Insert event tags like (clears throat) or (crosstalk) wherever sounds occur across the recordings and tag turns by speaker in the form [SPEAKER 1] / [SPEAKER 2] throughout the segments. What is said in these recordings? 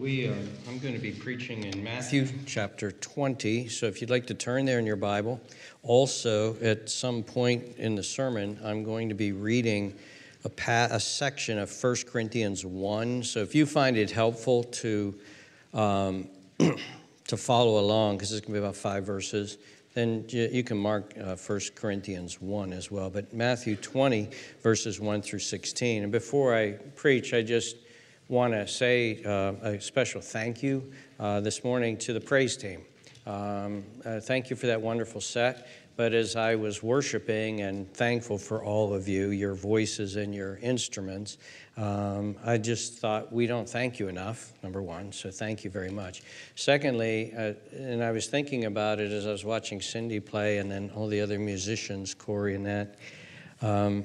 [SPEAKER 1] We, uh, I'm going to be preaching in Matthew chapter 20. So if you'd like to turn there in your Bible. Also, at some point in the sermon, I'm going to be reading a, pa- a section of 1 Corinthians 1. So if you find it helpful to, um, (clears throat) to follow along, because it's going to be about five verses, then you, you can mark uh, 1 Corinthians 1 as well. But Matthew 20, verses 1 through 16. And before I preach, I just want to say uh, a special thank you uh, this morning to the praise team. Um, uh, thank you for that wonderful set. But as I was worshiping and thankful for all of you, your voices and your instruments, um, I just thought we don't thank you enough, number one, so thank you very much. Secondly, uh, and I was thinking about it as I was watching Cindy play and then all the other musicians, Corey and that. Um,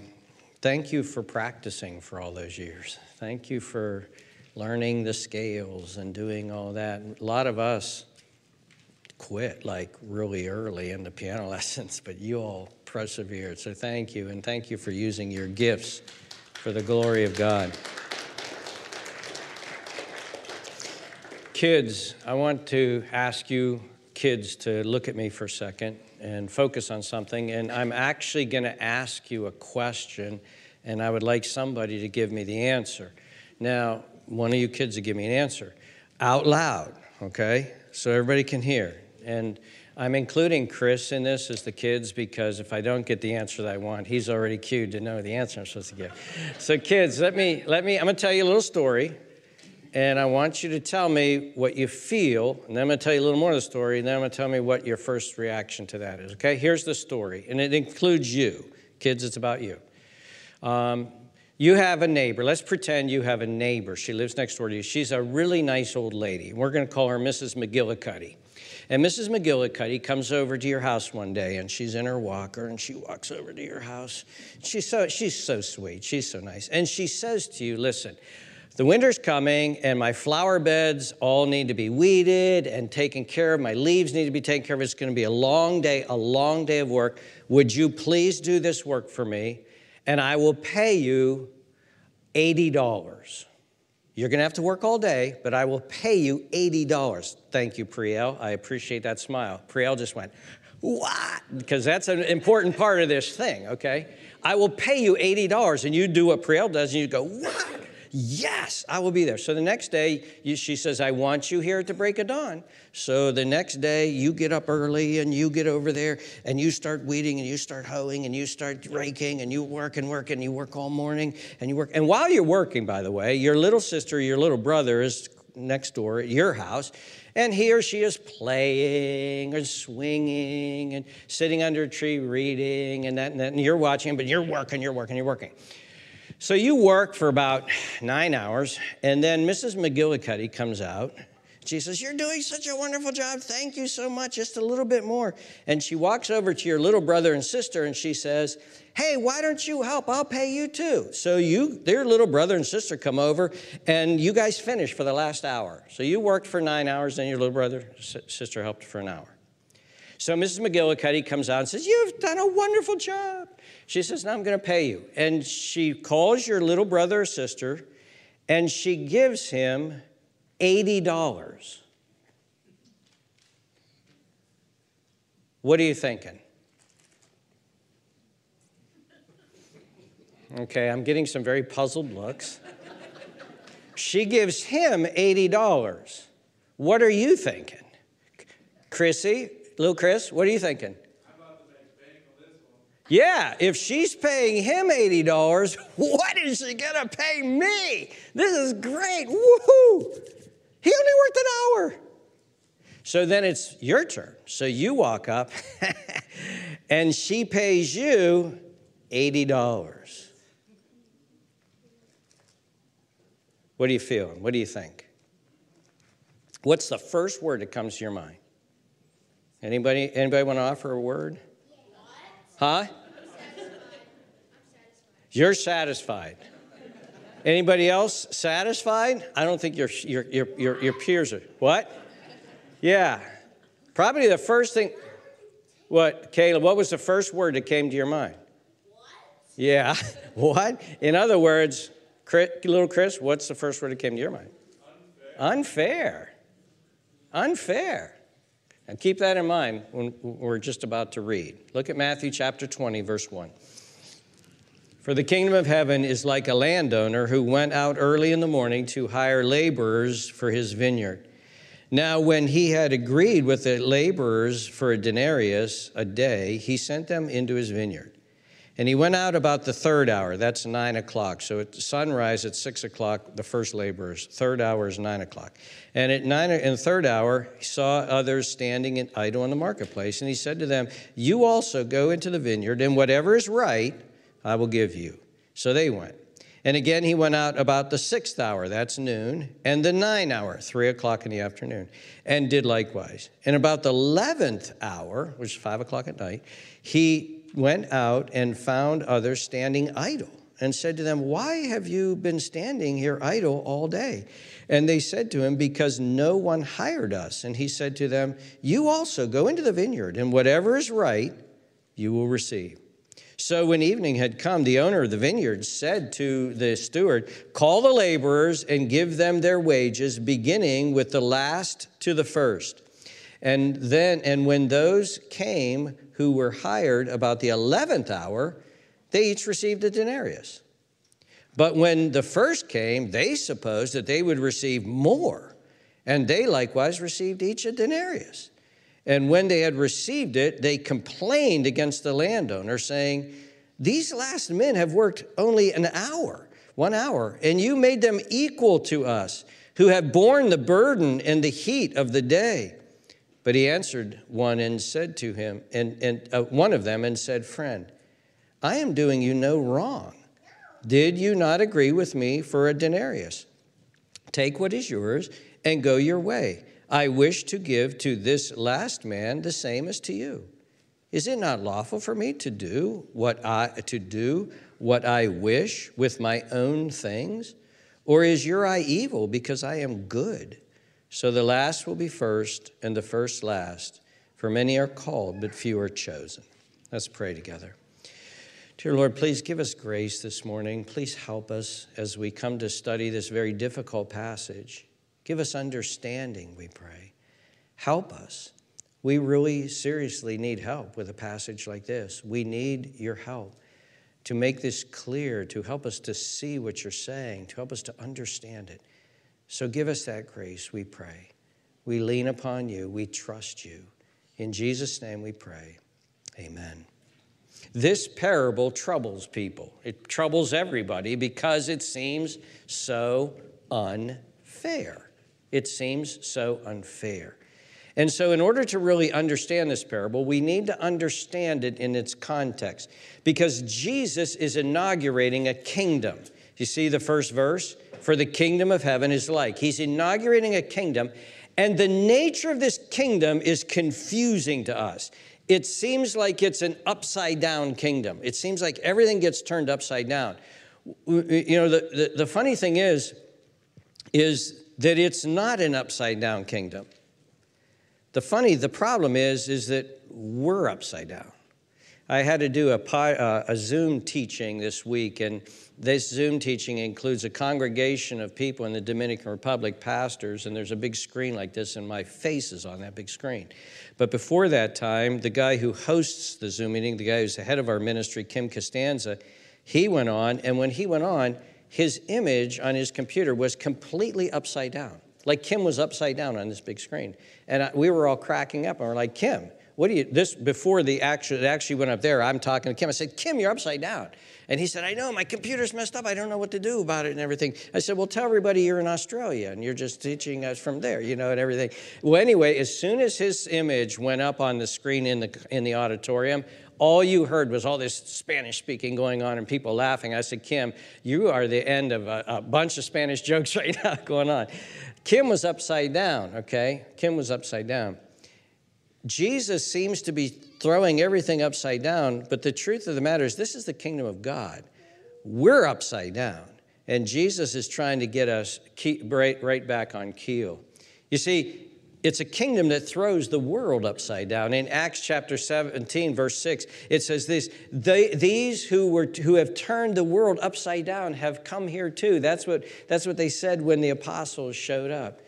[SPEAKER 1] thank you for practicing for all those years. Thank you for learning the scales and doing all that. A lot of us quit like really early in the piano (laughs) lessons, but you all persevered. So thank you, and thank you for using your gifts for the glory of God. Kids, I want to ask you, kids, to look at me for a second and focus on something. And I'm actually going to ask you a question, and I would like somebody to give me the answer. Now, one of you kids to give me an answer out loud, okay? So everybody can hear. And I'm including Chris in this as the kids because if I don't get the answer that I want, he's already cued to know the answer I'm supposed to give. So kids, let me let me I'm going to tell you a little story and I want you to tell me what you feel, and then I'm going to tell you a little more of the story, and then I'm going to tell me what your first reaction to that is. Okay, here's the story, and it includes you. Kids, it's about you. Um, you have a neighbor. Let's pretend you have a neighbor. She lives next door to you. She's a really nice old lady. We're going to call her Mrs. McGillicuddy. And Mrs. McGillicuddy comes over to your house one day, and she's in her walker, and she walks over to your house. She's so, she's so sweet. She's so nice. And she says to you, Listen, the winter's coming, and my flower beds all need to be weeded and taken care of. My leaves need to be taken care of. It's going to be a long day, a long day of work. Would you please do this work for me? and I will pay you $80. You're going to have to work all day, but I will pay you $80. Thank you, Priel. I appreciate that smile. Priel just went, what? Because that's an important part of this thing, okay? I will pay you $80. And you do what Priel does, and you go, what? Yes, I will be there. So the next day, she says, I want you here at the break of dawn. So the next day, you get up early and you get over there and you start weeding and you start hoeing and you start raking and you work and work and you work all morning and you work. And while you're working, by the way, your little sister, your little brother is next door at your house and he or she is playing and swinging and sitting under a tree reading and that and, that, and you're watching, but you're working, you're working, you're working. So you work for about nine hours, and then Mrs. McGillicuddy comes out. She says, You're doing such a wonderful job. Thank you so much. Just a little bit more. And she walks over to your little brother and sister and she says, Hey, why don't you help? I'll pay you too. So you, their little brother and sister come over and you guys finish for the last hour. So you worked for nine hours, then your little brother, sister helped for an hour. So Mrs. McGillicuddy comes out and says, You've done a wonderful job. She says, Now I'm going to pay you. And she calls your little brother or sister and she gives him $80. What are you thinking? Okay, I'm getting some very puzzled looks. she gives him $80. What are you thinking? Chrissy, little Chris, what are you thinking? Yeah, if she's paying him $80, (laughs) what is she gonna pay me? This is great. Woohoo! He only worked an hour. So then it's your turn. So you walk up (laughs) and she pays you $80. What are you feeling? What do you think? What's the first word that comes to your mind? Anybody anybody want to offer a word? Huh? You're satisfied. Anybody else satisfied? I don't think your, your, your, your, your peers are. What? Yeah. Probably the first thing. What, Caleb, what was the first word that came to your mind? What? Yeah. (laughs) what? In other words, Chris, little Chris, what's the first word that came to your mind? Unfair. Unfair. Unfair. And keep that in mind when we're just about to read. Look at Matthew chapter 20, verse 1. For the kingdom of heaven is like a landowner who went out early in the morning to hire laborers for his vineyard. Now, when he had agreed with the laborers for a denarius a day, he sent them into his vineyard. And he went out about the third hour, that's nine o'clock. So at sunrise at six o'clock, the first laborers. Third hour is nine o'clock. And at nine in the third hour, he saw others standing in, idle in the marketplace. And he said to them, You also go into the vineyard, and whatever is right, I will give you. So they went. And again, he went out about the sixth hour, that's noon, and the nine hour, three o'clock in the afternoon, and did likewise. And about the eleventh hour, which is five o'clock at night, he went out and found others standing idle and said to them, Why have you been standing here idle all day? And they said to him, Because no one hired us. And he said to them, You also go into the vineyard, and whatever is right, you will receive. So when evening had come, the owner of the vineyard said to the steward, Call the laborers and give them their wages, beginning with the last to the first. And then, and when those came who were hired about the 11th hour, they each received a denarius. But when the first came, they supposed that they would receive more, and they likewise received each a denarius. And when they had received it, they complained against the landowner, saying, These last men have worked only an hour, one hour, and you made them equal to us, who have borne the burden and the heat of the day. But he answered one and said to him, and, and uh, one of them, and said, Friend, I am doing you no wrong. Did you not agree with me for a denarius? Take what is yours and go your way. I wish to give to this last man the same as to you. Is it not lawful for me to do what I to do what I wish with my own things? Or is your eye evil because I am good? So the last will be first, and the first last. For many are called, but few are chosen. Let's pray together. Dear Lord, please give us grace this morning. Please help us as we come to study this very difficult passage. Give us understanding, we pray. Help us. We really seriously need help with a passage like this. We need your help to make this clear, to help us to see what you're saying, to help us to understand it. So give us that grace, we pray. We lean upon you, we trust you. In Jesus' name we pray. Amen. This parable troubles people. It troubles everybody because it seems so unfair. It seems so unfair. And so, in order to really understand this parable, we need to understand it in its context because Jesus is inaugurating a kingdom. You see the first verse? for the kingdom of heaven is like. He's inaugurating a kingdom, and the nature of this kingdom is confusing to us. It seems like it's an upside down kingdom. It seems like everything gets turned upside down. You know, the, the, the funny thing is, is that it's not an upside down kingdom. The funny, the problem is, is that we're upside down. I had to do a, uh, a Zoom teaching this week, and this Zoom teaching includes a congregation of people in the Dominican Republic, pastors, and there's a big screen like this, and my face is on that big screen. But before that time, the guy who hosts the Zoom meeting, the guy who's the head of our ministry, Kim Costanza, he went on, and when he went on, his image on his computer was completely upside down. Like Kim was upside down on this big screen. And I, we were all cracking up, and we're like, Kim, what do you, this, before the actual, it actually went up there, I'm talking to Kim. I said, Kim, you're upside down. And he said, I know, my computer's messed up. I don't know what to do about it and everything. I said, Well, tell everybody you're in Australia and you're just teaching us from there, you know, and everything. Well, anyway, as soon as his image went up on the screen in the, in the auditorium, all you heard was all this Spanish speaking going on and people laughing. I said, Kim, you are the end of a, a bunch of Spanish (laughs) jokes right now going on. Kim was upside down, okay? Kim was upside down. Jesus seems to be throwing everything upside down, but the truth of the matter is, this is the kingdom of God. We're upside down, and Jesus is trying to get us right, right back on keel. You see, it's a kingdom that throws the world upside down. In Acts chapter 17, verse 6, it says this they, These who, were, who have turned the world upside down have come here too. That's what, that's what they said when the apostles showed up.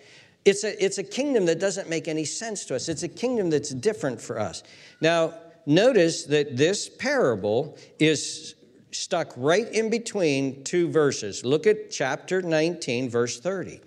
[SPEAKER 1] It's a, it's a kingdom that doesn't make any sense to us. It's a kingdom that's different for us. Now, notice that this parable is stuck right in between two verses. Look at chapter 19, verse 30.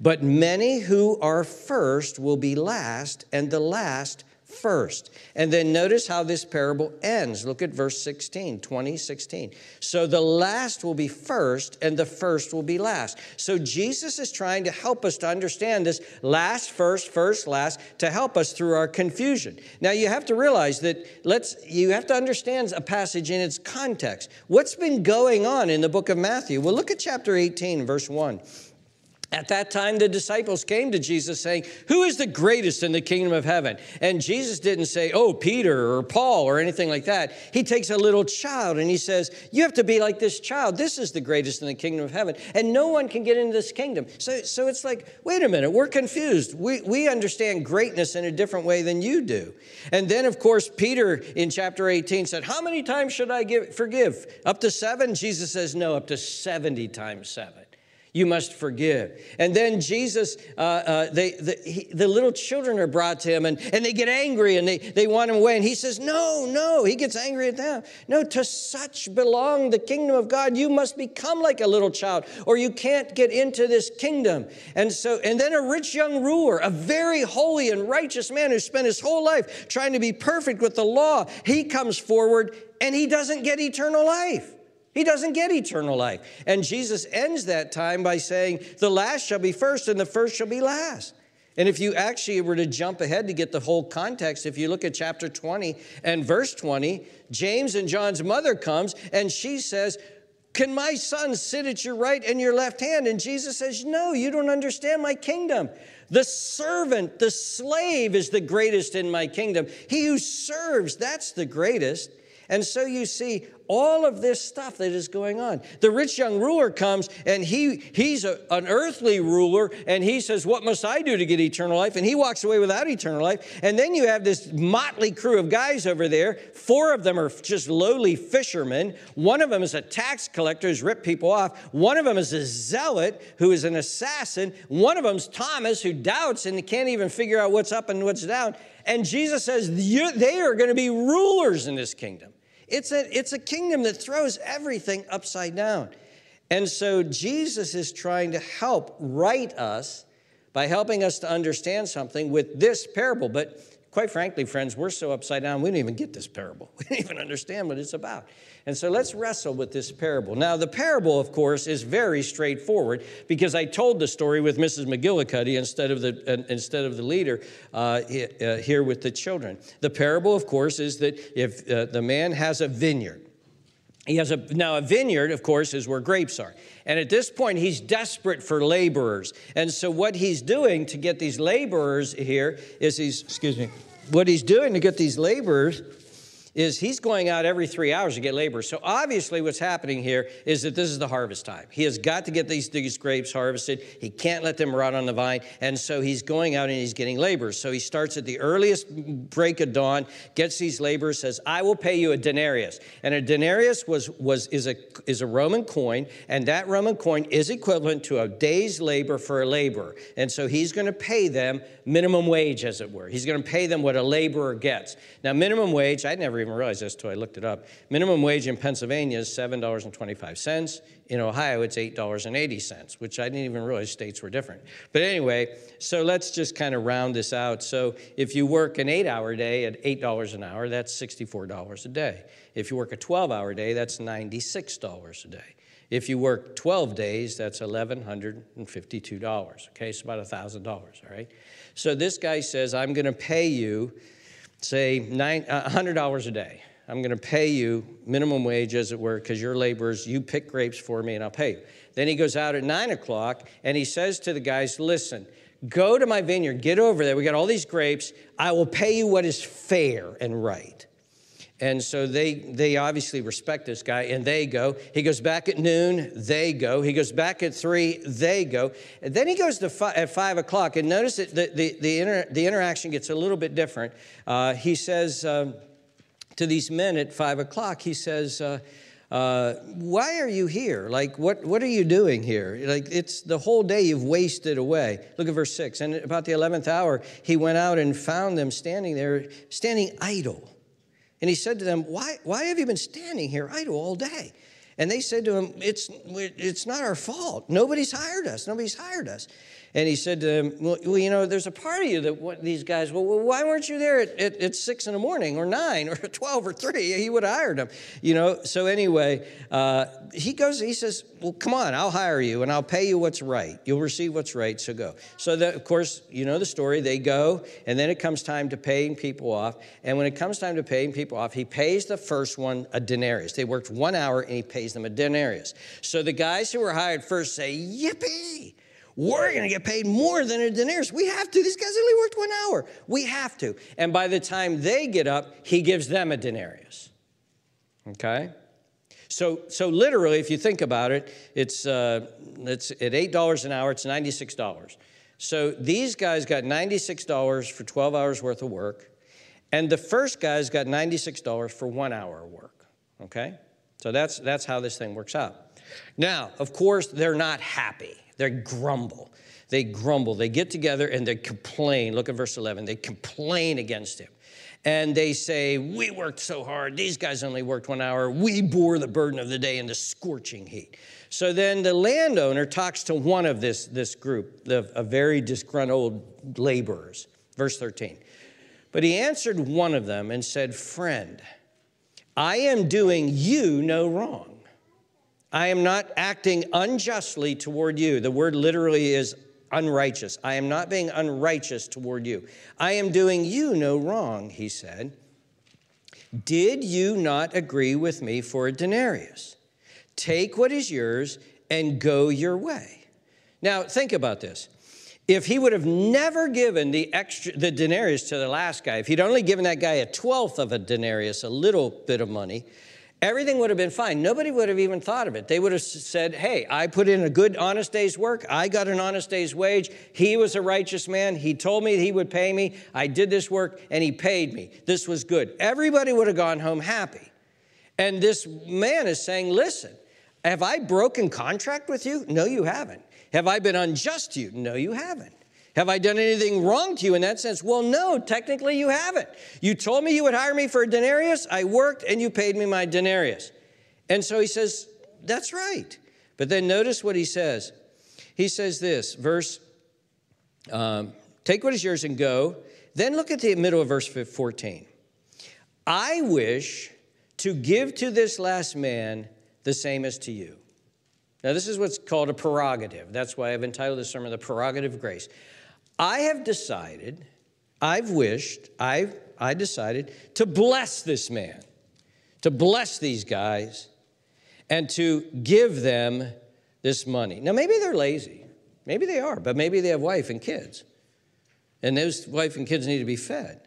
[SPEAKER 1] But many who are first will be last, and the last first. And then notice how this parable ends. Look at verse 16, 20, 16. So the last will be first, and the first will be last. So Jesus is trying to help us to understand this last, first, first, last, to help us through our confusion. Now you have to realize that let's you have to understand a passage in its context. What's been going on in the book of Matthew? Well, look at chapter 18, verse 1. At that time, the disciples came to Jesus saying, Who is the greatest in the kingdom of heaven? And Jesus didn't say, Oh, Peter or Paul or anything like that. He takes a little child and he says, You have to be like this child. This is the greatest in the kingdom of heaven. And no one can get into this kingdom. So, so it's like, wait a minute, we're confused. We, we understand greatness in a different way than you do. And then, of course, Peter in chapter 18 said, How many times should I give, forgive? Up to seven? Jesus says, No, up to 70 times seven you must forgive. And then Jesus, uh, uh, they, the, he, the little children are brought to him and, and they get angry and they, they want him away. And he says, No, no. He gets angry at them. No, to such belong the kingdom of God. You must become like a little child or you can't get into this kingdom. And so, and then a rich young ruler, a very holy and righteous man who spent his whole life trying to be perfect with the law, he comes forward and he doesn't get eternal life. He doesn't get eternal life. And Jesus ends that time by saying, The last shall be first, and the first shall be last. And if you actually were to jump ahead to get the whole context, if you look at chapter 20 and verse 20, James and John's mother comes and she says, Can my son sit at your right and your left hand? And Jesus says, No, you don't understand my kingdom. The servant, the slave is the greatest in my kingdom. He who serves, that's the greatest. And so you see, all of this stuff that is going on. The rich young ruler comes and he, he's a, an earthly ruler and he says, What must I do to get eternal life? And he walks away without eternal life. And then you have this motley crew of guys over there. Four of them are just lowly fishermen. One of them is a tax collector who's ripped people off. One of them is a zealot who is an assassin. One of them's Thomas who doubts and can't even figure out what's up and what's down. And Jesus says, They are going to be rulers in this kingdom. It's a, it's a kingdom that throws everything upside down. And so Jesus is trying to help right us by helping us to understand something with this parable. But quite frankly, friends, we're so upside down, we don't even get this parable. (laughs) We don't even understand what it's about. And so let's wrestle with this parable. Now, the parable, of course, is very straightforward because I told the story with Mrs. McGillicuddy instead of the, uh, instead of the leader uh, uh, here with the children. The parable, of course, is that if uh, the man has a vineyard, he has a now a vineyard of course is where grapes are. And at this point he's desperate for laborers. And so what he's doing to get these laborers here is he's excuse me. what he's doing to get these laborers is he's going out every three hours to get labor. So obviously, what's happening here is that this is the harvest time. He has got to get these, these grapes harvested. He can't let them rot on the vine. And so he's going out and he's getting labor. So he starts at the earliest break of dawn, gets these laborers, says, I will pay you a denarius. And a denarius was, was, is, a, is a Roman coin, and that Roman coin is equivalent to a day's labor for a laborer. And so he's going to pay them minimum wage, as it were. He's going to pay them what a laborer gets. Now, minimum wage, I never even realized this until I looked it up. Minimum wage in Pennsylvania is $7.25. In Ohio, it's $8.80, which I didn't even realize states were different. But anyway, so let's just kind of round this out. So if you work an eight hour day at $8 an hour, that's $64 a day. If you work a 12 hour day, that's $96 a day. If you work 12 days, that's $1,152. Okay, so about $1,000, all right? So this guy says, I'm going to pay you say nine, uh, $100 a day. I'm going to pay you minimum wage, as it were, because you're laborers. You pick grapes for me, and I'll pay you. Then he goes out at nine o'clock and he says to the guys, Listen, go to my vineyard, get over there. We got all these grapes. I will pay you what is fair and right. And so they, they obviously respect this guy and they go. He goes back at noon, they go. He goes back at three, they go. And then he goes to at five o'clock. And notice that the, the, the, inter- the interaction gets a little bit different. Uh, he says um, to these men at five o'clock, he says, uh, uh, why are you here? Like, what, what are you doing here? Like, it's the whole day you've wasted away. Look at verse 6. And about the 11th hour, he went out and found them standing there, standing idle. And he said to them, Why, why have you been standing here idle all day? And they said to him, it's, it's not our fault. Nobody's hired us. Nobody's hired us. And he said to them, well, you know, there's a part of you that what, these guys, well, why weren't you there at, at, at, six in the morning or nine or (laughs) 12 or three? He would have hired them, you know. So anyway, uh, he goes, he says, well, come on, I'll hire you and I'll pay you what's right. You'll receive what's right, so go. So that, of course, you know the story. They go, and then it comes time to paying people off. And when it comes time to paying people off, he pays the first one a denarius. They worked one hour and he pays them a denarius. So the guys who were hired first say, yippee! We're going to get paid more than a denarius. We have to. These guys only worked one hour. We have to. And by the time they get up, he gives them a denarius. Okay? So, so literally, if you think about it, it's, uh, it's at $8 an hour, it's $96. So these guys got $96 for 12 hours worth of work, and the first guys got $96 for one hour of work. Okay? So that's, that's how this thing works out. Now, of course, they're not happy. They grumble. They grumble. They get together and they complain. Look at verse 11. They complain against him. And they say, We worked so hard. These guys only worked one hour. We bore the burden of the day in the scorching heat. So then the landowner talks to one of this, this group, the, a very disgruntled laborers. Verse 13. But he answered one of them and said, Friend, I am doing you no wrong. I am not acting unjustly toward you. The word literally is unrighteous. I am not being unrighteous toward you. I am doing you no wrong, he said. Did you not agree with me for a denarius? Take what is yours and go your way. Now, think about this. If he would have never given the extra the denarius to the last guy, if he'd only given that guy a twelfth of a denarius, a little bit of money, everything would have been fine. Nobody would have even thought of it. They would have said, Hey, I put in a good, honest day's work. I got an honest day's wage. He was a righteous man. He told me he would pay me. I did this work and he paid me. This was good. Everybody would have gone home happy. And this man is saying, Listen, have I broken contract with you? No, you haven't. Have I been unjust to you? No, you haven't. Have I done anything wrong to you in that sense? Well, no, technically you haven't. You told me you would hire me for a denarius. I worked and you paid me my denarius. And so he says, That's right. But then notice what he says. He says this, verse, um, take what is yours and go. Then look at the middle of verse 14. I wish to give to this last man the same as to you. Now, this is what's called a prerogative. That's why I've entitled this sermon, The Prerogative of Grace. I have decided, I've wished, I've, I decided to bless this man, to bless these guys, and to give them this money. Now, maybe they're lazy. Maybe they are, but maybe they have wife and kids. And those wife and kids need to be fed.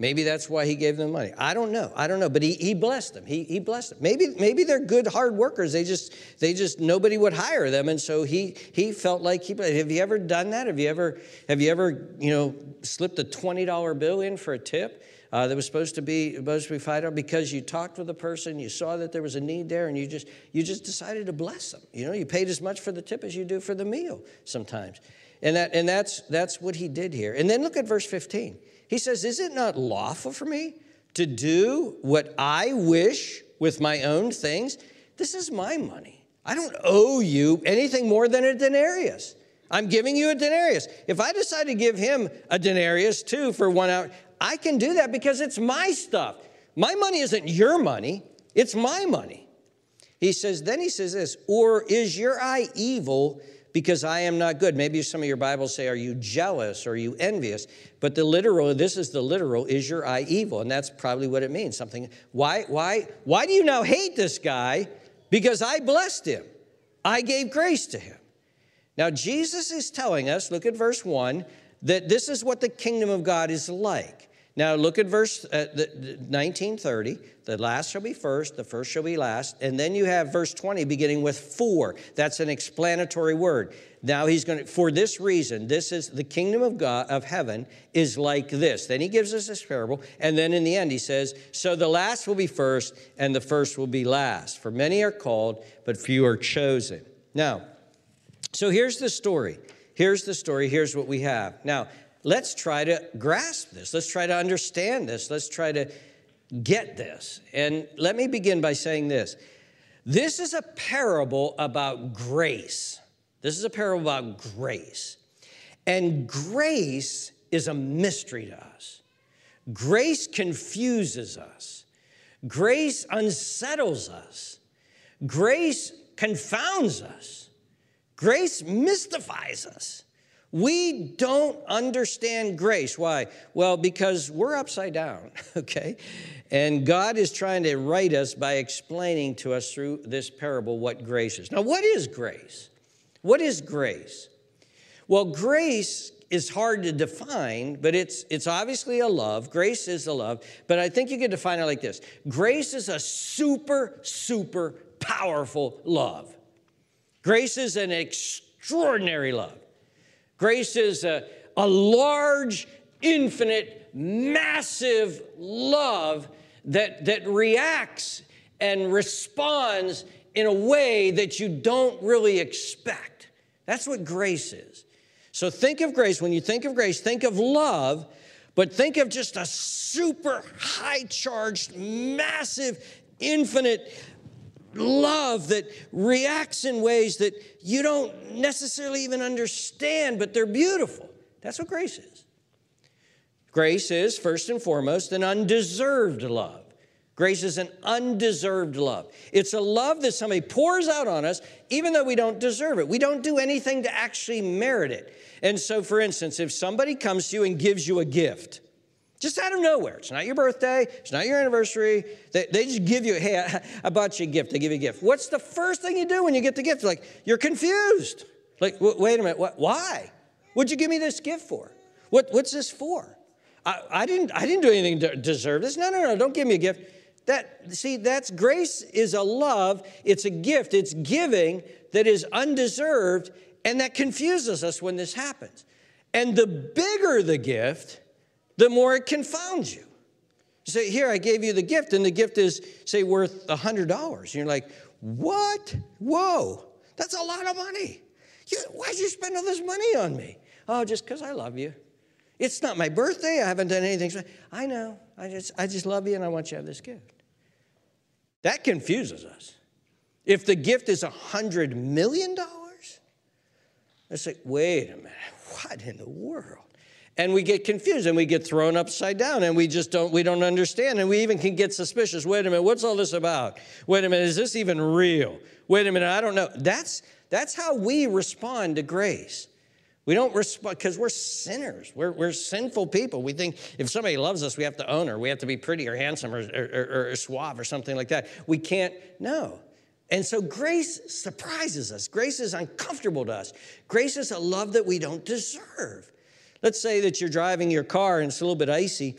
[SPEAKER 1] Maybe that's why he gave them money. I don't know. I don't know. But he, he blessed them. He, he blessed them. Maybe, maybe they're good, hard workers. They just, they just, nobody would hire them. And so he, he felt like he, have you ever done that? Have you ever, have you ever, you know, slipped a $20 bill in for a tip? Uh, that was supposed to be supposed to be five dollars because you talked with a person, you saw that there was a need there, and you just you just decided to bless them. You know, you paid as much for the tip as you do for the meal sometimes, and that and that's that's what he did here. And then look at verse fifteen. He says, Is it not lawful for me to do what I wish with my own things? This is my money. I don't owe you anything more than a denarius. I'm giving you a denarius. If I decide to give him a denarius too for one hour, I can do that because it's my stuff. My money isn't your money, it's my money. He says, then he says this, or is your eye evil because I am not good. Maybe some of your Bibles say, Are you jealous? Or are you envious? But the literal, this is the literal, is your eye evil? And that's probably what it means. Something, why, why, why do you now hate this guy? Because I blessed him, I gave grace to him. Now, Jesus is telling us, look at verse 1, that this is what the kingdom of God is like. Now look at verse uh, the, the 1930. The last shall be first, the first shall be last. And then you have verse 20 beginning with for. That's an explanatory word. Now he's going to, for this reason, this is the kingdom of God, of heaven is like this. Then he gives us this parable. And then in the end, he says, So the last will be first, and the first will be last. For many are called, but few are chosen. Now, so here's the story. Here's the story. Here's what we have. Now, let's try to grasp this. Let's try to understand this. Let's try to get this. And let me begin by saying this this is a parable about grace. This is a parable about grace. And grace is a mystery to us. Grace confuses us. Grace unsettles us. Grace confounds us. Grace mystifies us. We don't understand grace. Why? Well, because we're upside down, (laughs) okay? And God is trying to right us by explaining to us through this parable what grace is. Now, what is grace? What is grace? Well, grace is hard to define, but it's, it's obviously a love. Grace is a love, but I think you can define it like this Grace is a super, super powerful love. Grace is an extraordinary love. Grace is a, a large, infinite, massive love that, that reacts and responds in a way that you don't really expect. That's what grace is. So think of grace. When you think of grace, think of love, but think of just a super high charged, massive, infinite love that reacts in ways that you don't necessarily even understand, but they're beautiful. That's what grace is. Grace is, first and foremost, an undeserved love. Grace is an undeserved love. It's a love that somebody pours out on us, even though we don't deserve it. We don't do anything to actually merit it. And so, for instance, if somebody comes to you and gives you a gift, just out of nowhere, it's not your birthday, it's not your anniversary, they, they just give you, (laughs) hey, I, I bought you a gift, they give you a gift. What's the first thing you do when you get the gift? Like, you're confused. Like, wait a minute, what, why? What'd you give me this gift for? What, what's this for? I, I, didn't, I didn't do anything to deserve this. No, no, no, don't give me a gift. That, see, that's grace is a love, it's a gift, it's giving that is undeserved, and that confuses us when this happens. And the bigger the gift, the more it confounds you. You say, Here, I gave you the gift, and the gift is, say, worth $100. And you're like, What? Whoa, that's a lot of money. You, why'd you spend all this money on me? Oh, just because I love you. It's not my birthday. I haven't done anything. I know. I just, I just love you and I want you to have this gift. That confuses us. If the gift is a $100 million, it's like, wait a minute, what in the world? And we get confused and we get thrown upside down and we just don't, we don't understand and we even can get suspicious. Wait a minute, what's all this about? Wait a minute, is this even real? Wait a minute, I don't know. That's, that's how we respond to grace. We don't respond because we're sinners. We're, we're sinful people. We think if somebody loves us, we have to own her. We have to be pretty or handsome or, or, or, suave or something like that. We can't, no. And so grace surprises us. Grace is uncomfortable to us. Grace is a love that we don't deserve. Let's say that you're driving your car and it's a little bit icy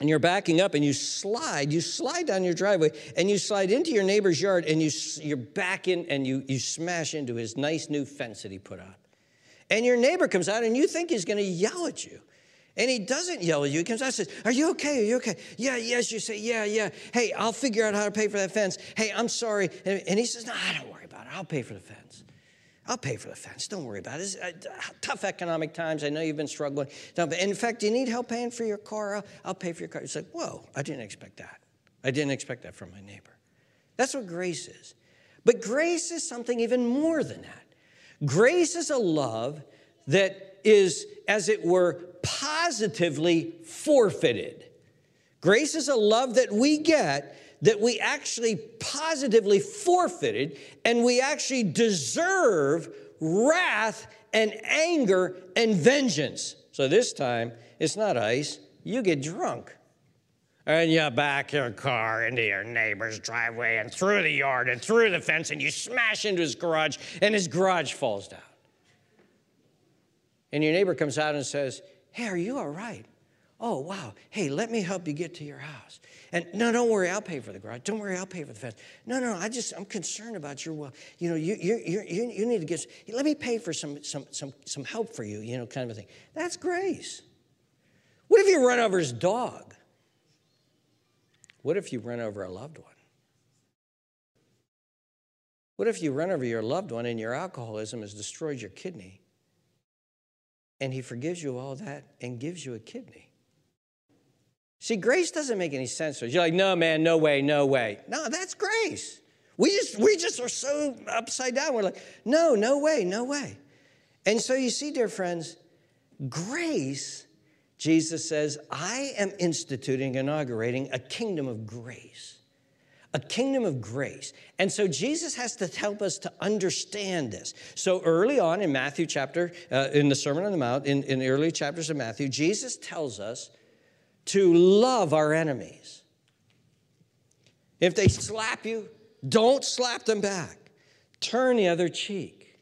[SPEAKER 1] and you're backing up and you slide, you slide down your driveway and you slide into your neighbor's yard and you, you're back in and you, you smash into his nice new fence that he put up. And your neighbor comes out and you think he's going to yell at you. And he doesn't yell at you. He comes out and says, Are you okay? Are you okay? Yeah, yes. You say, Yeah, yeah. Hey, I'll figure out how to pay for that fence. Hey, I'm sorry. And he says, No, I don't worry about it. I'll pay for the fence. I'll pay for the fence. Don't worry about it. It's, uh, tough economic times. I know you've been struggling. In fact, you need help paying for your car? I'll, I'll pay for your car. It's like, Whoa, I didn't expect that. I didn't expect that from my neighbor. That's what grace is. But grace is something even more than that. Grace is a love that is, as it were, positively forfeited. Grace is a love that we get that we actually positively forfeited and we actually deserve wrath and anger and vengeance. So this time, it's not ice, you get drunk. And you back your car into your neighbor's driveway and through the yard and through the fence and you smash into his garage and his garage falls down and your neighbor comes out and says, Hey, are you all right? Oh, wow. Hey, let me help you get to your house. And no, don't worry, I'll pay for the garage. Don't worry, I'll pay for the fence. No, no, I just, I'm concerned about your well. You know, you, you, you, you need to get, let me pay for some, some, some, some help for you, you know, kind of a thing. That's grace. What if you run over his dog? What if you run over a loved one? What if you run over your loved one and your alcoholism has destroyed your kidney? And he forgives you all that and gives you a kidney. See, grace doesn't make any sense. To us. You're like, no, man, no way, no way. No, that's grace. We just, we just are so upside down. We're like, no, no way, no way. And so you see, dear friends, grace, Jesus says, I am instituting, inaugurating a kingdom of grace a kingdom of grace. And so Jesus has to help us to understand this. So early on in Matthew chapter, uh, in the Sermon on the Mount, in, in the early chapters of Matthew, Jesus tells us to love our enemies. If they slap you, don't slap them back. Turn the other cheek.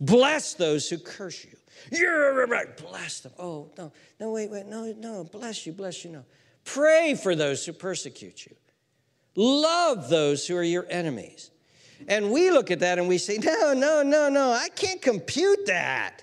[SPEAKER 1] Bless those who curse you. You're right. Bless them. Oh, no, no, wait, wait, no, no, bless you, bless you, no. Pray for those who persecute you. Love those who are your enemies. And we look at that and we say, no, no, no, no, I can't compute that.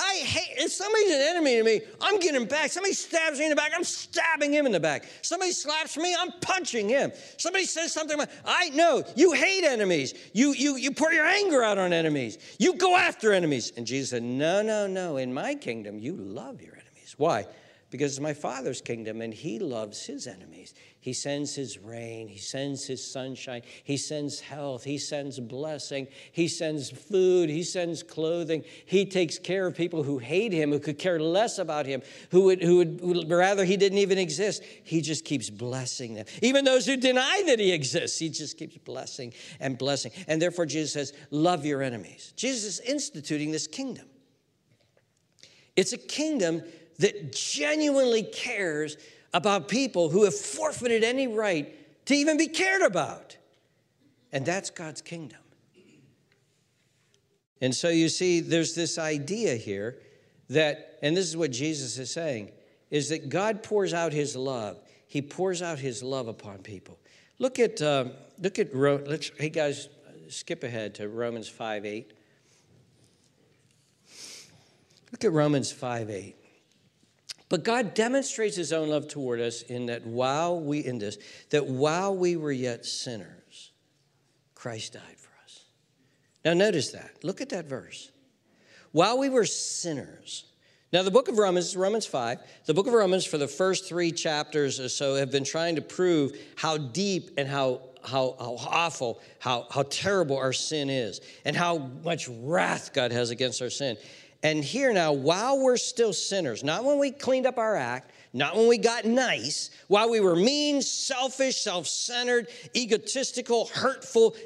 [SPEAKER 1] I hate, if somebody's an enemy to me, I'm getting back. Somebody stabs me in the back, I'm stabbing him in the back. Somebody slaps me, I'm punching him. Somebody says something, I know, you hate enemies. You, you, you pour your anger out on enemies. You go after enemies. And Jesus said, no, no, no, in my kingdom, you love your enemies. Why? Because it's my Father's kingdom and he loves his enemies. He sends his rain, he sends his sunshine, he sends health, he sends blessing, he sends food, he sends clothing. He takes care of people who hate him, who could care less about him, who would, who would rather he didn't even exist. He just keeps blessing them. Even those who deny that he exists, he just keeps blessing and blessing. And therefore, Jesus says, Love your enemies. Jesus is instituting this kingdom. It's a kingdom that genuinely cares about people who have forfeited any right to even be cared about. And that's God's kingdom. And so you see, there's this idea here that, and this is what Jesus is saying, is that God pours out his love. He pours out his love upon people. Look at, uh, look at, let's, hey guys, skip ahead to Romans 5 8. Look at Romans 5 8. But God demonstrates his own love toward us in that while we, in this, that while we were yet sinners, Christ died for us. Now notice that. Look at that verse. While we were sinners, now, the book of Romans, Romans 5, the book of Romans for the first three chapters or so have been trying to prove how deep and how, how, how awful, how, how terrible our sin is, and how much wrath God has against our sin. And here now, while we're still sinners, not when we cleaned up our act, not when we got nice, while we were mean, selfish, self centered, egotistical, hurtful,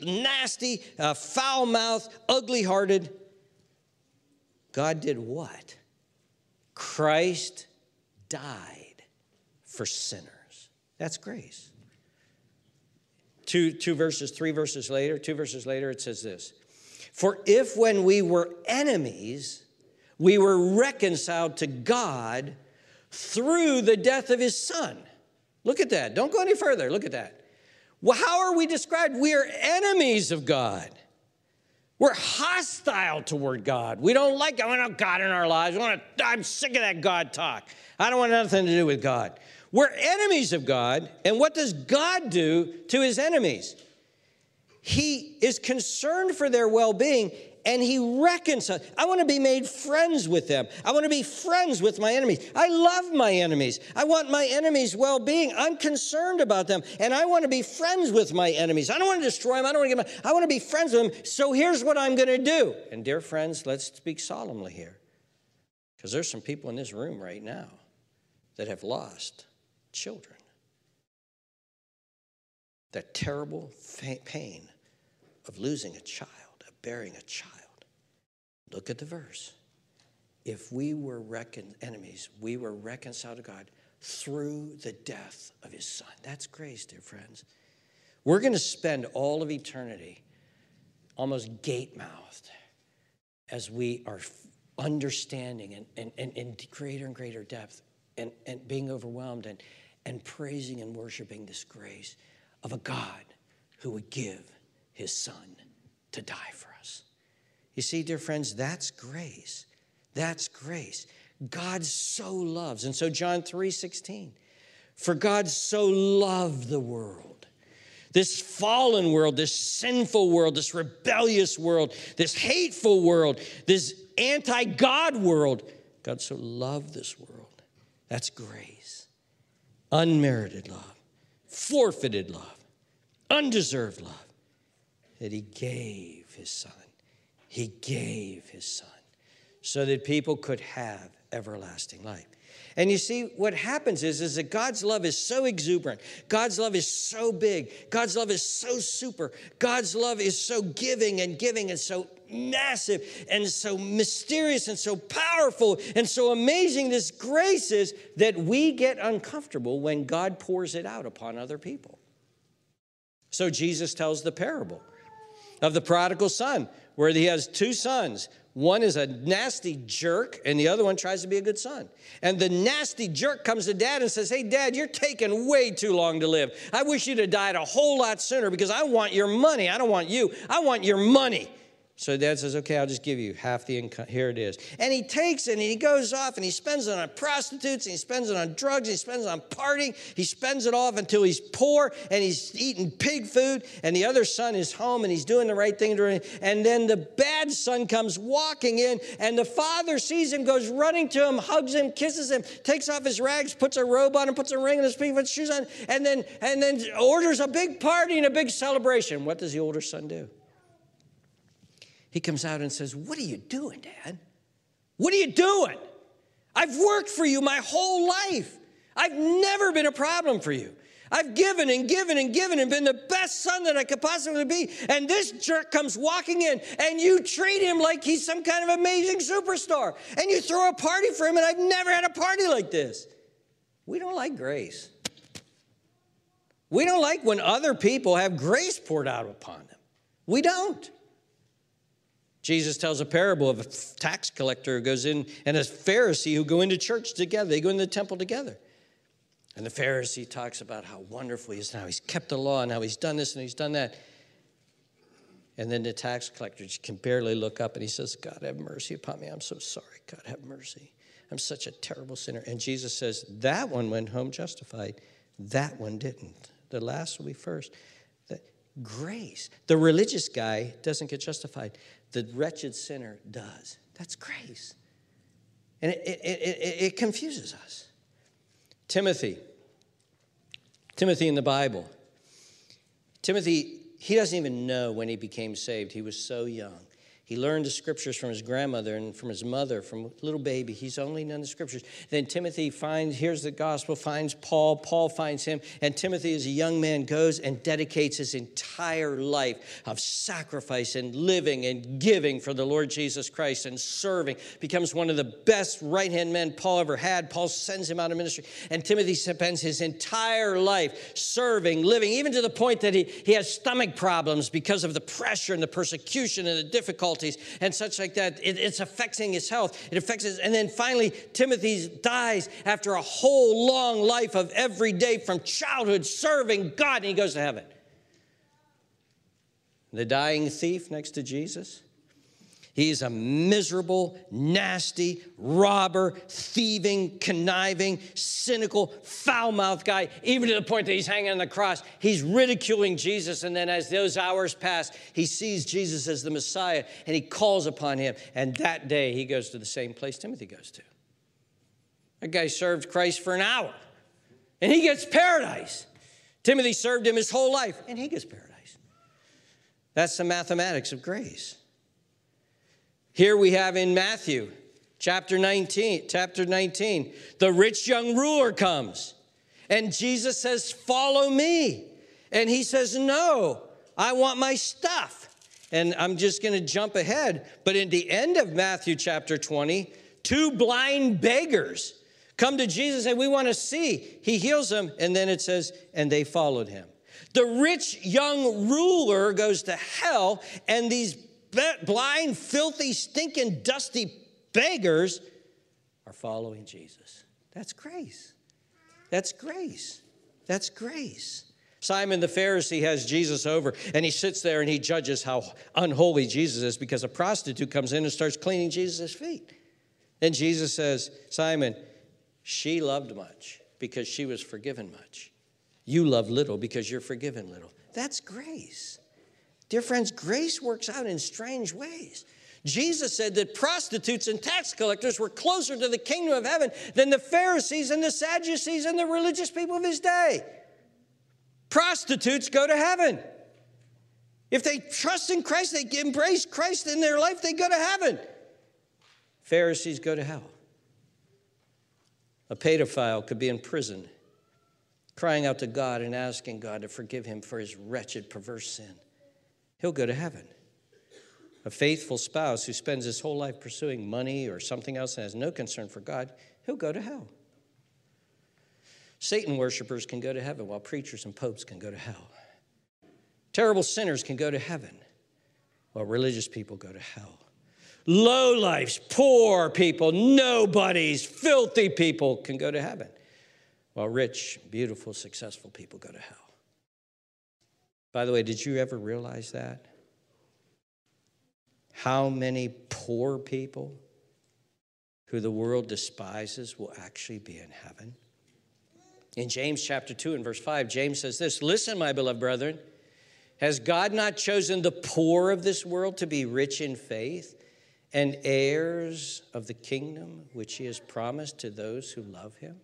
[SPEAKER 1] nasty, uh, foul mouthed, ugly hearted, God did what? Christ died for sinners. That's grace. Two, two verses, three verses later, two verses later, it says this for if when we were enemies, we were reconciled to God through the death of his son. Look at that. Don't go any further. Look at that. Well, how are we described? We are enemies of God. We're hostile toward God. We don't like I want God in our lives. To, I'm sick of that God talk. I don't want nothing to do with God. We're enemies of God. And what does God do to his enemies? He is concerned for their well being and he reconciles. I want to be made friends with them. I want to be friends with my enemies. I love my enemies. I want my enemies' well being. I'm concerned about them and I want to be friends with my enemies. I don't want to destroy them. I don't want to my, I want to be friends with them. So here's what I'm going to do. And dear friends, let's speak solemnly here because there's some people in this room right now that have lost children. That terrible pain of losing a child, of bearing a child. Look at the verse. If we were recon- enemies, we were reconciled to God through the death of his son. That's grace, dear friends. We're going to spend all of eternity almost gate mouthed as we are understanding and, and, and in greater and greater depth and, and being overwhelmed and, and praising and worshiping this grace of a God who would give his son to die for us. You see, dear friends, that's grace. That's grace. God so loves. And so John 3 16, for God so loved the world. This fallen world, this sinful world, this rebellious world, this hateful world, this anti God world. God so loved this world. That's grace. Unmerited love, forfeited love, undeserved love that He gave His Son. He gave His Son so that people could have everlasting life. And you see, what happens is, is that God's love is so exuberant. God's love is so big. God's love is so super. God's love is so giving and giving and so massive and so mysterious and so powerful and so amazing this grace is that we get uncomfortable when God pours it out upon other people. So Jesus tells the parable of the prodigal son, where he has two sons. One is a nasty jerk, and the other one tries to be a good son. And the nasty jerk comes to dad and says, Hey, dad, you're taking way too long to live. I wish you'd have died a whole lot sooner because I want your money. I don't want you, I want your money. So dad says, okay, I'll just give you half the income. Here it is. And he takes it and he goes off and he spends it on prostitutes and he spends it on drugs, and he spends it on partying. He spends it off until he's poor and he's eating pig food. And the other son is home and he's doing the right thing. And then the bad son comes walking in and the father sees him, goes running to him, hugs him, kisses him, takes off his rags, puts a robe on him, puts a ring on his feet, puts shoes on, and then, and then orders a big party and a big celebration. What does the older son do? He comes out and says, What are you doing, Dad? What are you doing? I've worked for you my whole life. I've never been a problem for you. I've given and given and given and been the best son that I could possibly be. And this jerk comes walking in and you treat him like he's some kind of amazing superstar. And you throw a party for him, and I've never had a party like this. We don't like grace. We don't like when other people have grace poured out upon them. We don't. Jesus tells a parable of a tax collector who goes in and a Pharisee who go into church together. They go into the temple together. And the Pharisee talks about how wonderful he is and how He's kept the law and how he's done this and he's done that. And then the tax collector can barely look up and he says, God, have mercy upon me. I'm so sorry. God, have mercy. I'm such a terrible sinner. And Jesus says, That one went home justified. That one didn't. The last will be first. The grace. The religious guy doesn't get justified the wretched sinner does. That's grace. And it, it, it, it, confuses us. Timothy, Timothy in the Bible. Timothy, he doesn't even know when he became saved. He was so young. He learned the scriptures from his grandmother and from his mother, from little baby. He's only known the scriptures. Then Timothy finds, hears the gospel, finds Paul. Paul finds him. And Timothy, as a young man, goes and dedicates his entire life of sacrifice and living and giving for the Lord Jesus Christ and serving. Becomes one of the best right hand men Paul ever had. Paul sends him out of ministry. And Timothy spends his entire life serving, living, even to the point that he, he has stomach problems because of the pressure and the persecution and the difficulty difficulties and such like that. It, it's affecting his health. It affects his, and then finally, Timothy dies after a whole long life of every day from childhood serving God, and he goes to heaven. The dying thief next to Jesus He's a miserable, nasty, robber, thieving, conniving, cynical, foul mouthed guy, even to the point that he's hanging on the cross. He's ridiculing Jesus. And then, as those hours pass, he sees Jesus as the Messiah and he calls upon him. And that day, he goes to the same place Timothy goes to. That guy served Christ for an hour and he gets paradise. Timothy served him his whole life and he gets paradise. That's the mathematics of grace. Here we have in Matthew chapter 19, chapter 19, the rich young ruler comes and Jesus says, Follow me. And he says, No, I want my stuff. And I'm just going to jump ahead. But in the end of Matthew chapter 20, two blind beggars come to Jesus and say, we want to see. He heals them, and then it says, and they followed him. The rich young ruler goes to hell, and these blind, filthy, stinking, dusty beggars are following Jesus. That's grace. That's grace. That's grace. Simon the Pharisee has Jesus over and he sits there and he judges how unholy Jesus is because a prostitute comes in and starts cleaning Jesus' feet. And Jesus says, Simon, she loved much because she was forgiven much. You love little because you're forgiven little. That's grace. Dear friends, grace works out in strange ways. Jesus said that prostitutes and tax collectors were closer to the kingdom of heaven than the Pharisees and the Sadducees and the religious people of his day. Prostitutes go to heaven. If they trust in Christ, they embrace Christ in their life, they go to heaven. Pharisees go to hell. A pedophile could be in prison, crying out to God and asking God to forgive him for his wretched, perverse sin. He'll go to heaven. A faithful spouse who spends his whole life pursuing money or something else and has no concern for God, he'll go to hell. Satan worshipers can go to heaven while preachers and popes can go to hell. Terrible sinners can go to heaven while religious people go to hell. Low lives, poor people, nobodies, filthy people can go to heaven while rich, beautiful, successful people go to hell. By the way, did you ever realize that? How many poor people who the world despises will actually be in heaven? In James chapter 2 and verse 5, James says this Listen, my beloved brethren, has God not chosen the poor of this world to be rich in faith and heirs of the kingdom which he has promised to those who love him?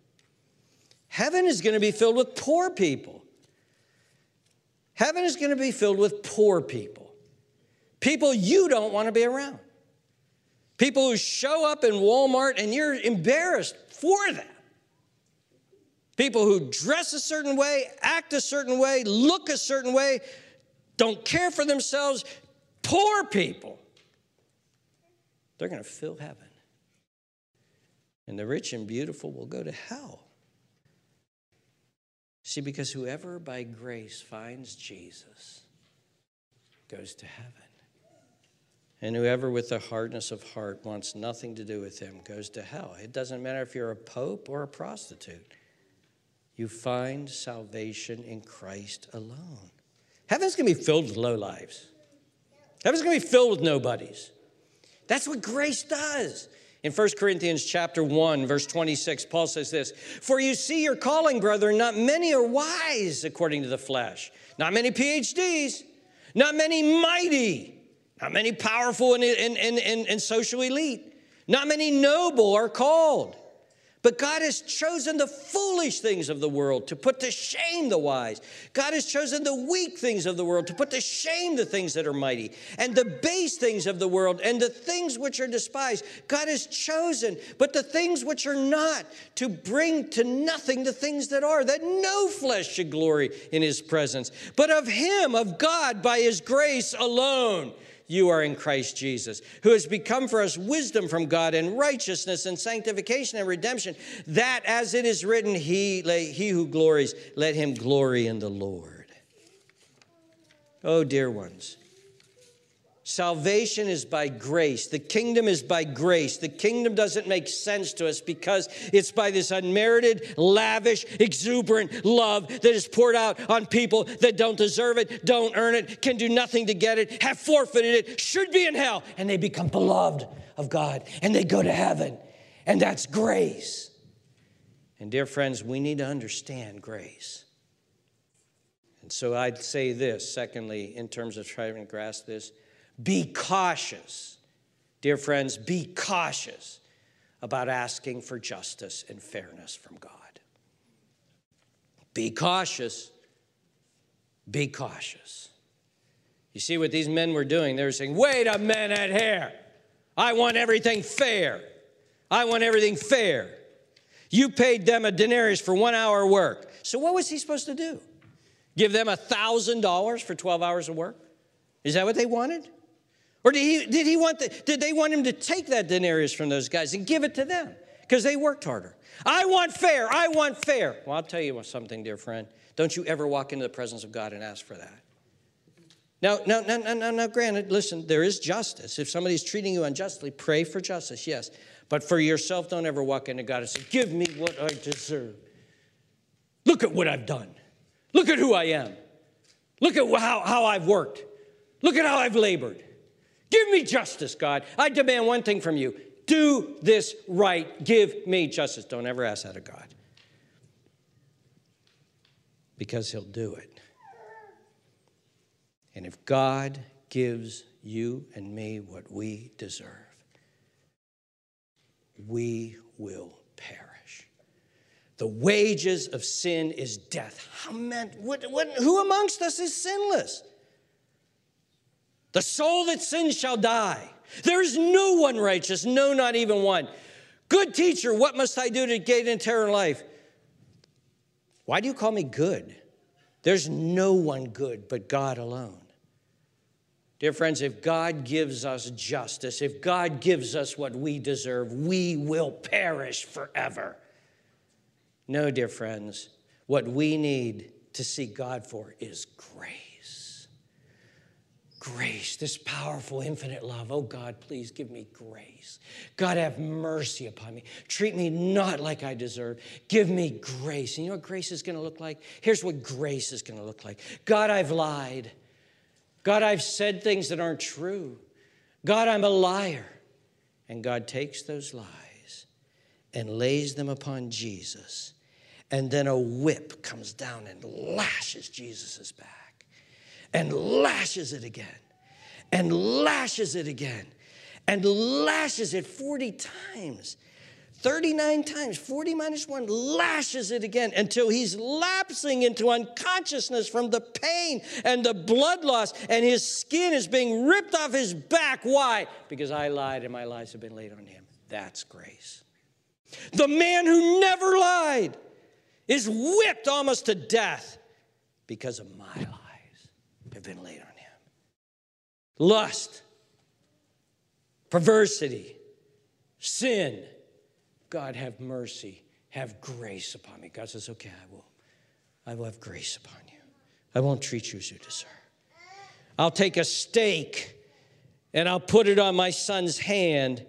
[SPEAKER 1] Heaven is going to be filled with poor people. Heaven is going to be filled with poor people. People you don't want to be around. People who show up in Walmart and you're embarrassed for them. People who dress a certain way, act a certain way, look a certain way, don't care for themselves, poor people. They're going to fill heaven. And the rich and beautiful will go to hell. See, because whoever by grace finds Jesus goes to heaven. And whoever with the hardness of heart wants nothing to do with him goes to hell. It doesn't matter if you're a pope or a prostitute you find salvation in Christ alone. Heaven's to be filled with low lives. Heaven's to be filled with nobodies. That's what grace does. In 1 Corinthians chapter 1 verse 26 Paul says this, "For you see your calling, brethren, not many are wise according to the flesh, not many PhDs, not many mighty, not many powerful and, and, and, and, social elite, not many noble are called." But God has chosen the foolish things of the world to put to shame the wise. God has chosen the weak things of the world to put to shame the things that are mighty, and the base things of the world, and the things which are despised. God has chosen, but the things which are not, to bring to nothing the things that are, that no flesh should glory in his presence, but of him, of God, by his grace alone you are in Christ Jesus, who has become for us wisdom from God and righteousness and sanctification and redemption, that as it is written, he, he who glories, let him glory in the Lord. Oh, dear ones, Salvation is by grace. The kingdom is by grace. The kingdom doesn't make sense to us because it's by this unmerited, lavish, exuberant love that is poured out on people that don't deserve it, don't earn it, can do nothing to get it, have forfeited it, should be in hell, and they become beloved of God and they go to heaven. And that's grace. And dear friends, we need to understand grace. And so I'd say this, secondly, in terms of trying to grasp this be cautious. Dear friends, be cautious about asking for justice and fairness from God. Be cautious. Be cautious. You see what these men were doing? They were saying, wait a minute here. I want everything fair. I want everything fair. You paid them a denarius for one hour work. So what was he supposed to do? Give them a $1,000 for 12 hours of work? Is that what they wanted? Or did he, did he want the, did they want him to take that denarius from those guys and give it to them because they worked harder? I want fair. I want fair. Well, I'll tell you something, dear friend. Don't you ever walk into the presence of God and ask for that. Now, now, now, now, now, granted, listen, there is justice. If somebody's treating you unjustly, pray for justice, yes. But for yourself, don't ever walk into God and say, Give me what I deserve. Look at what I've done. Look at who I am. Look at how, how I've worked. Look at how I've labored. Give me justice, God. I demand one thing from you do this right. Give me justice. Don't ever ask that of God because He'll do it. And if God gives you and me what we deserve, we will perish. The wages of sin is death. How meant, what, what, who amongst us is sinless? The soul that sins shall die. There is no one righteous, no, not even one. Good teacher, what must I do to gain eternal life? Why do you call me good? There's no one good but God alone. Dear friends, if God gives us justice, if God gives us what we deserve, we will perish forever. No, dear friends, what we need to seek God for is grace. Grace, this powerful, infinite love. Oh God, please give me grace. God, have mercy upon me. Treat me not like I deserve. Give me grace. And you know what grace is going to look like? Here's what grace is going to look like God, I've lied. God, I've said things that aren't true. God, I'm a liar. And God takes those lies and lays them upon Jesus. And then a whip comes down and lashes Jesus' back and lashes it again and lashes it again and lashes it 40 times. 39 times, 40 minus 1, lashes it again until he's lapsing into unconsciousness from the pain and the blood loss, and his skin is being ripped off his back. Why? Because I lied and my lies have been laid on him. That's grace. The man who never lied is whipped almost to death because of my lies have been laid on him. Lust, perversity, sin God, have mercy, have grace upon me. God says, Okay, I will. I will have grace upon you. I won't treat you as you deserve. I'll take a stake and I'll put it on my son's hand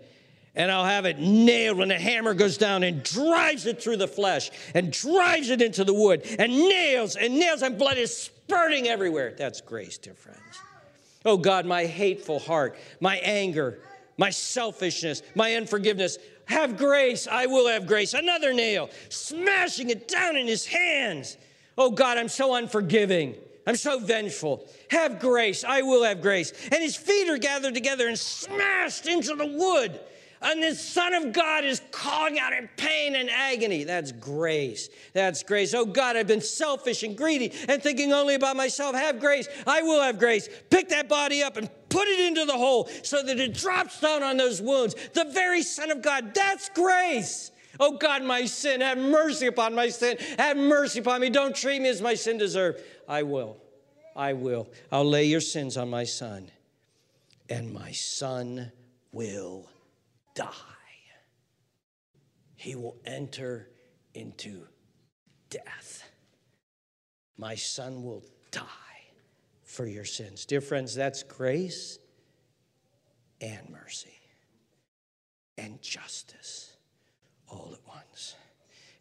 [SPEAKER 1] and I'll have it nailed when the hammer goes down and drives it through the flesh and drives it into the wood and nails and nails and blood is spurting everywhere. That's grace, dear friends. Oh God, my hateful heart, my anger, my selfishness, my unforgiveness. Have grace, I will have grace. Another nail, smashing it down in his hands. Oh God, I'm so unforgiving. I'm so vengeful. Have grace, I will have grace. And his feet are gathered together and smashed into the wood and the Son of God is calling out in pain and agony. That's grace. That's grace. Oh God, I've been selfish and greedy and thinking only about myself. Have grace. I will have grace. Pick that body up and put it into the hole so that it drops down on those wounds. The very Son of God. That's grace. Oh God, my sin, have mercy upon my sin. Have mercy upon me. Don't treat me as my sin deserves. I will. I will. I'll lay your sins on my son, and my son will die. He will enter into death. My son will die for your sins. Dear friends, that's grace and mercy and justice all at once.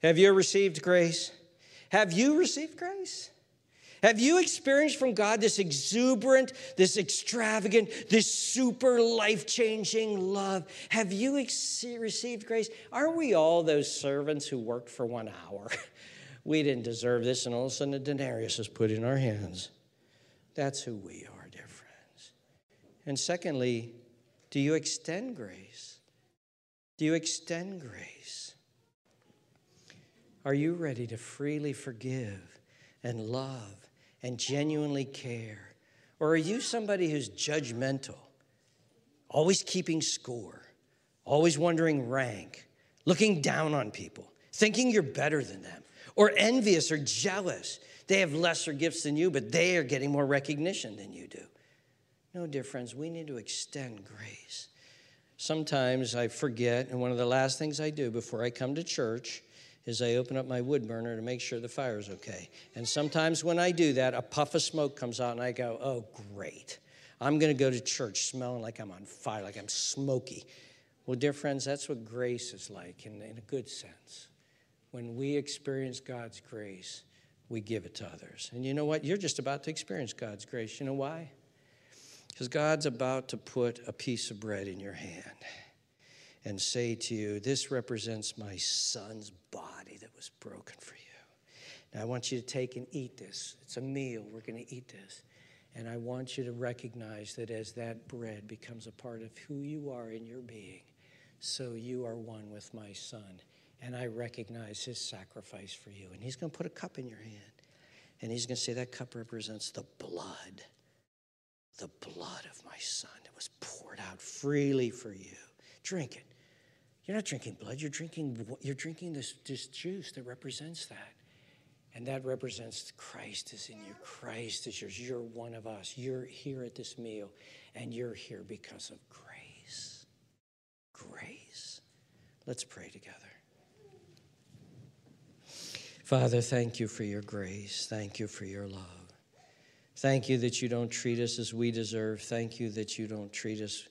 [SPEAKER 1] Have you received grace? Have you received grace? Have you experienced from God this exuberant, this extravagant, this super life changing love? Have you ex- received grace? Aren't we all those servants who worked for one hour? (laughs) we didn't deserve this, and all of a sudden a denarius is put in our hands. That's who we are, dear friends. And secondly, do you extend grace? Do you extend grace? Are you ready to freely forgive and love and genuinely care? Or are you somebody who's judgmental, always keeping score, always wondering rank, looking down on people, thinking you're better than them, or envious or jealous? They have lesser gifts than you, but they are getting more recognition than you do. No, dear friends, we need to extend grace. Sometimes I forget, and one of the last things I do before I come to church is I open up my wood burner to make sure the fire's okay. And sometimes when I do that, a puff of smoke comes out and I go, oh, great. I'm going to go to church smelling like I'm on fire, like I'm smoky. Well, dear friends, that's what grace is like in, in a good sense. When we experience God's grace, we give it to others. And you know what? You're just about to experience God's grace. You know why? Because God's about to put a piece of bread in your hand and say to you, This represents my son's body that was broken for you. Now, I want you to take and eat this. It's a meal. We're going to eat this. And I want you to recognize that as that bread becomes a part of who you are in your being, so you are one with my son. And I recognize his sacrifice for you. And he's going to put a cup in your hand. And he's going to say, That cup represents the blood, the blood of my son that was poured out freely for you. Drink it. You're not drinking blood, you're drinking, you're drinking this, this juice that represents that. And that represents Christ is in you. Christ is yours. You're one of us. You're here at this meal, and you're here because of grace. Grace. Let's pray together. Father, thank you for your grace. Thank you for your love. Thank you that you don't treat us as we deserve. Thank you that you don't treat us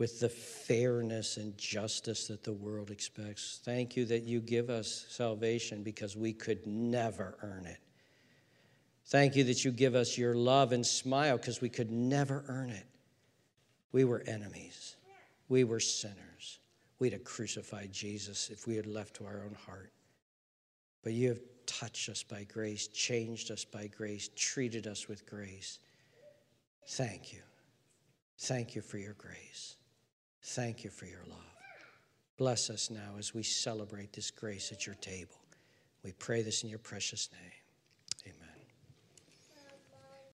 [SPEAKER 1] with the fairness and justice that the world expects. Thank you that you give us salvation because we could never earn it. Thank you that you give us your love and smile because we could never earn it. We were enemies, we were sinners. We'd have crucified Jesus if we had left to our own heart. But you have touched us by grace, changed us by grace, treated us with grace. Thank you. Thank you for your grace. Thank you for your love. Bless us now as we celebrate this grace at your table. We pray this in your precious name.